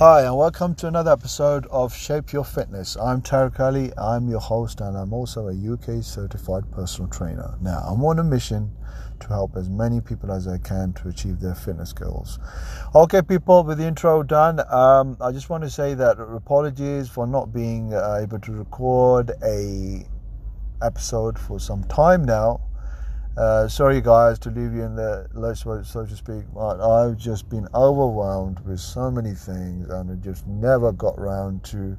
Hi, and welcome to another episode of Shape Your Fitness. I'm Tarek Ali, I'm your host, and I'm also a UK certified personal trainer. Now, I'm on a mission to help as many people as I can to achieve their fitness goals. Okay, people, with the intro done, um, I just want to say that apologies for not being uh, able to record a episode for some time now. Uh, sorry, guys, to leave you in the lurch, so to speak. I've just been overwhelmed with so many things, and I just never got round to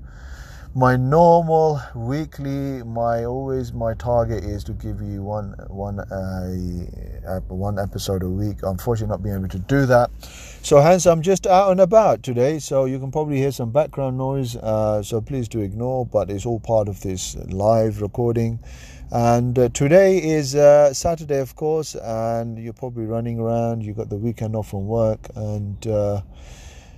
my normal weekly. My always my target is to give you one one uh, one episode a week. Unfortunately, not being able to do that. So hence, I'm just out and about today. So you can probably hear some background noise. Uh, so please do ignore, but it's all part of this live recording. And uh, today is uh, Saturday, of course, and you're probably running around. You've got the weekend off from work, and uh,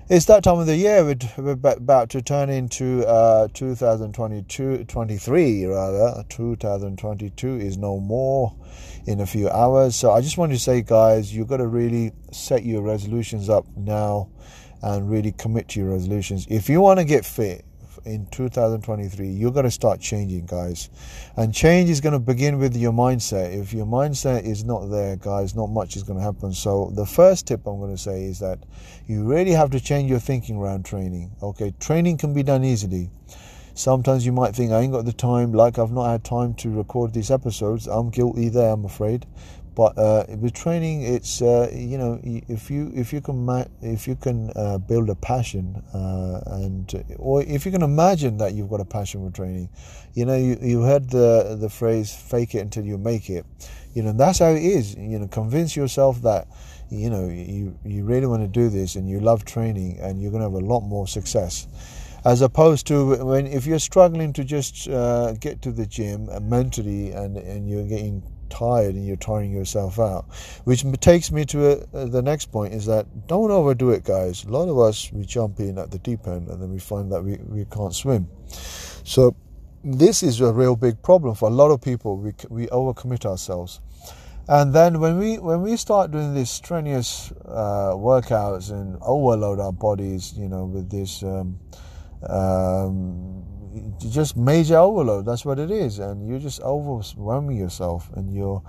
it's that time of the year. We're, about to turn into uh, 2022, 23 rather. 2022 is no more in a few hours. So I just want to say, guys, you've got to really set your resolutions up now and really commit to your resolutions. If you want to get fit, in 2023 you're going to start changing guys. And change is going to begin with your mindset. If your mindset is not there guys not much is going to happen. So the first tip i'm going to say is that you really have to change your thinking around training okay? Training can be done easily. Sometimes you might think i ain't got the time. Like i've not had time to record these episodes. I'm guilty there i'm afraid but uh, with training, it's uh, you know if you if you can ma- if you can uh, build a passion uh, and or if you can imagine that you've got a passion for training, you know you you heard the the phrase "fake it until you make it," you know that's how it is. You know, convince yourself that you know you you really want to do this and you love training and you're going to have a lot more success as opposed to when if you're struggling to just uh, get to the gym mentally and and you're getting tired and you're tiring yourself out. Which takes me to a, the next point is that don't overdo it, guys. A lot of us, we jump in at the deep end and then we find that we, we can't swim. So, this is a real big problem for a lot of people. We, we overcommit ourselves. And then when we when we start doing these strenuous uh, workouts and overload our bodies, you know, with this um, um, just major overload. That's what it is, and you're just overwhelming yourself, and your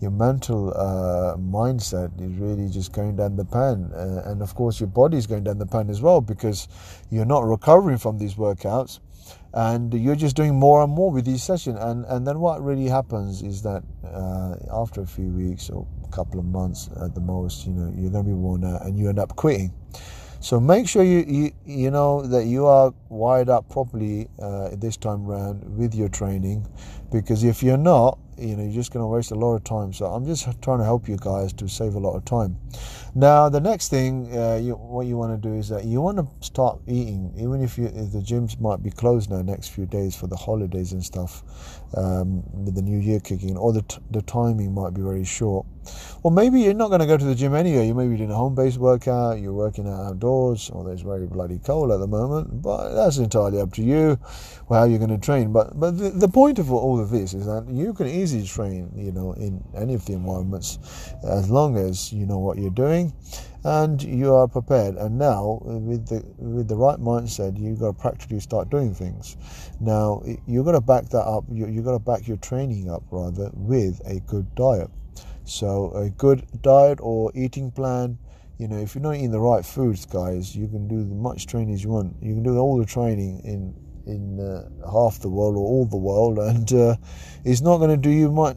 your mental uh, mindset is really just going down the pan, uh, and of course your body is going down the pan as well because you're not recovering from these workouts, and you're just doing more and more with each session, and and then what really happens is that uh, after a few weeks or a couple of months at the most, you know, you're going to be worn out, and you end up quitting. So make sure you, you, you know that you are wired up properly uh, this time around with your training, because if you're not, you know you're just going to waste a lot of time. So I'm just trying to help you guys to save a lot of time. Now the next thing, uh, you, what you want to do is that you want to start eating, even if, you, if the gyms might be closed now next few days for the holidays and stuff, um, with the new year kicking, or the t- the timing might be very short. Or maybe you're not going to go to the gym anyway. You may be doing a home-based workout. You're working out outdoors. Although it's very bloody cold at the moment, but that's entirely up to you how you're going to train. But but the, the point of all this is that you can easily train, you know, in any of the environments, as long as you know what you're doing and you are prepared. And now, with the with the right mindset, you've got to practically start doing things. Now, you've got to back that up. You, you've got to back your training up rather with a good diet. So, a good diet or eating plan. You know, if you're not eating the right foods, guys, you can do as much training as you want. You can do all the training in in uh, half the world or all the world, and uh, it's not going to do you much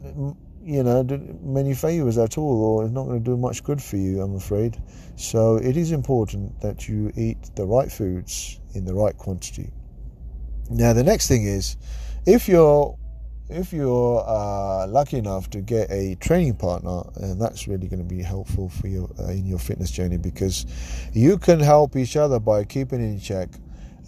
you know, many favors at all, or it's not going to do much good for you, I'm afraid. So it is important that you eat the right foods in the right quantity. Now, the next thing is, if you're if you're uh, lucky enough to get a training partner, and that's really going to be helpful for you uh, in your fitness journey because you can help each other by keeping in check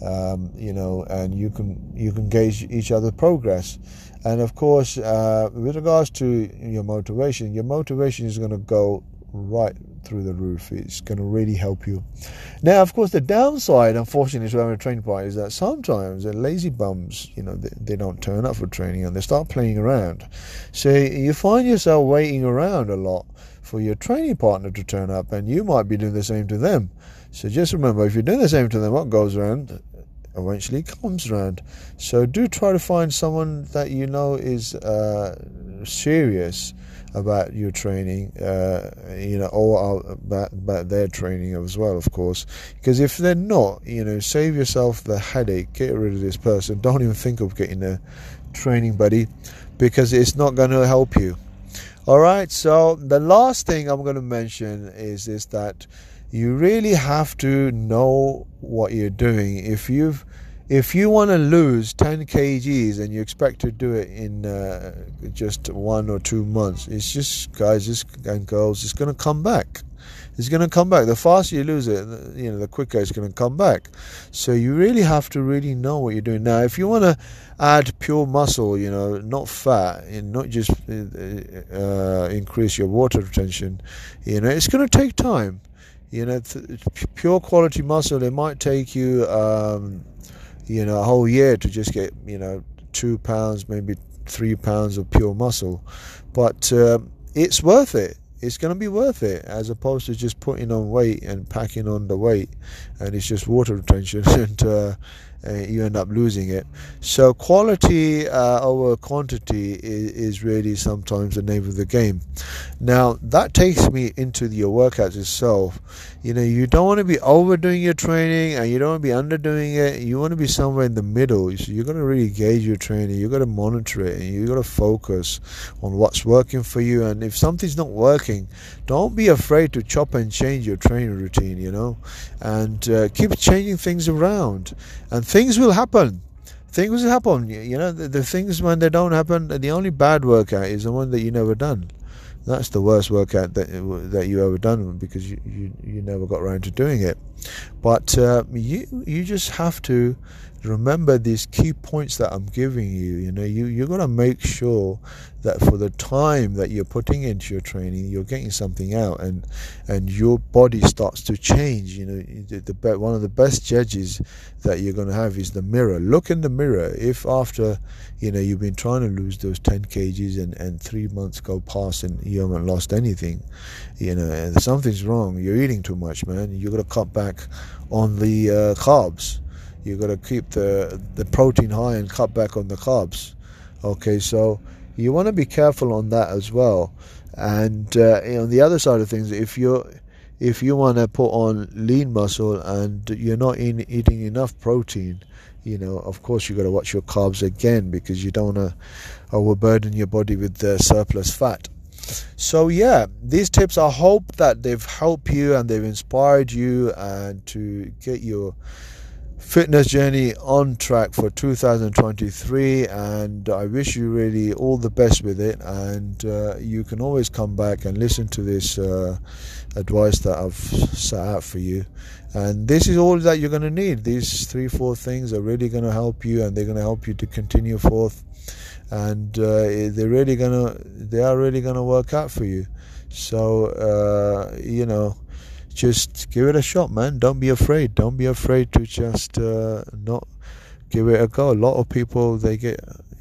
um, you know, and you can you can gauge each other's progress. And of course, uh, with regards to your motivation, your motivation is going to go right through the roof. It's going to really help you. Now, of course, the downside, unfortunately, to having a training partner is that sometimes the lazy bums, you know, they, they, don't turn up for training and they start playing around. So you find yourself waiting around a lot for your training partner to turn up, and you might be doing the same to them. So just remember, if you're doing the same to them, what goes around eventually comes around. So do try to find someone that you know is uh, serious about your training, uh, you know, or about, about their training as well, of course. Because if they're not, you know, save yourself the headache, get rid of this person. Don't even think of getting a training buddy because it's not going to help you. All right, so the last thing I'm going to mention is is that you really have to know what you're doing. If you've if you want to lose 10 kgs and you expect to do it in uh, just one or two months, it's just guys and girls, it's going to come back. It's going to come back. The faster you lose it, you know, the quicker it's going to come back. So you really have to really know what you're doing. Now, if you want to add pure muscle, you know, not fat, and not just uh, uh, increase your water retention, you know, it's going to take time. You know, pure quality muscle, it might take you, um, you know, a whole year to just get, you know, two pounds, maybe three pounds of pure muscle. But uh, it's worth it it's going to be worth it as opposed to just putting on weight and packing on the weight and it's just water retention and uh, uh, you end up losing it. So quality uh, over quantity is, is, really sometimes the name of the game. Now that takes me into your workouts itself. You know, you don't want to be overdoing your training and you don't want to be underdoing it. You want to be somewhere in the middle. So you're going to really gauge your training. You've got to monitor it and you've got to focus on what's working for you. And if something's not working, don't be afraid to chop and change your training routine. You know, and uh, keep changing things around and things will happen. Things will happen. You know, the, the things when they don't happen, the only bad workout is the one that you never done. That's the worst workout that that you ever done because you, you, you never got around to doing it. But uh, you you just have to remember these key points that I'm giving you. You know, you you're gonna make sure that for the time that you're putting into your training, you're getting something out, and and your body starts to change. You know, the, the one of the best judges that you're gonna have is the mirror. Look in the mirror. If after you know you've been trying to lose those 10 kgs and and three months go past and you haven't lost anything, you know, something's wrong. You're eating too much, man. You're gonna cut back on the uh, carbs You've got to keep the the protein high and cut back on the carbs. Okay, so you want to be careful on that as well. And uh, on the other side of things, if you're if you want to put on lean muscle and you're not in, eating enough protein, you know, of course you've got to watch your carbs again because you don't want to overburden your body with the surplus fat. So yeah, these tips. I hope that they've helped you and they've inspired you and to get your fitness journey on track for 2023 and i wish you really all the best with it. And uh, you can always come back and listen to this uh, advice that i've set out for you. And this is all that you're going to need. These three four things are really going to help you and they're going to help you to continue forth. And uh, they're really going to they are really going to work out for you. So uh, you know just give it a shot, man. Don't be afraid. Don't be afraid to just uh, not give it a go. A lot of people they get,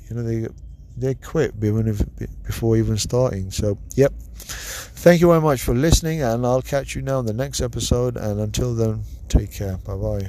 you know, they they quit even before even starting. So, yep. Thank you very much for listening, and I'll catch you now in the next episode. And until then, take care. Bye bye.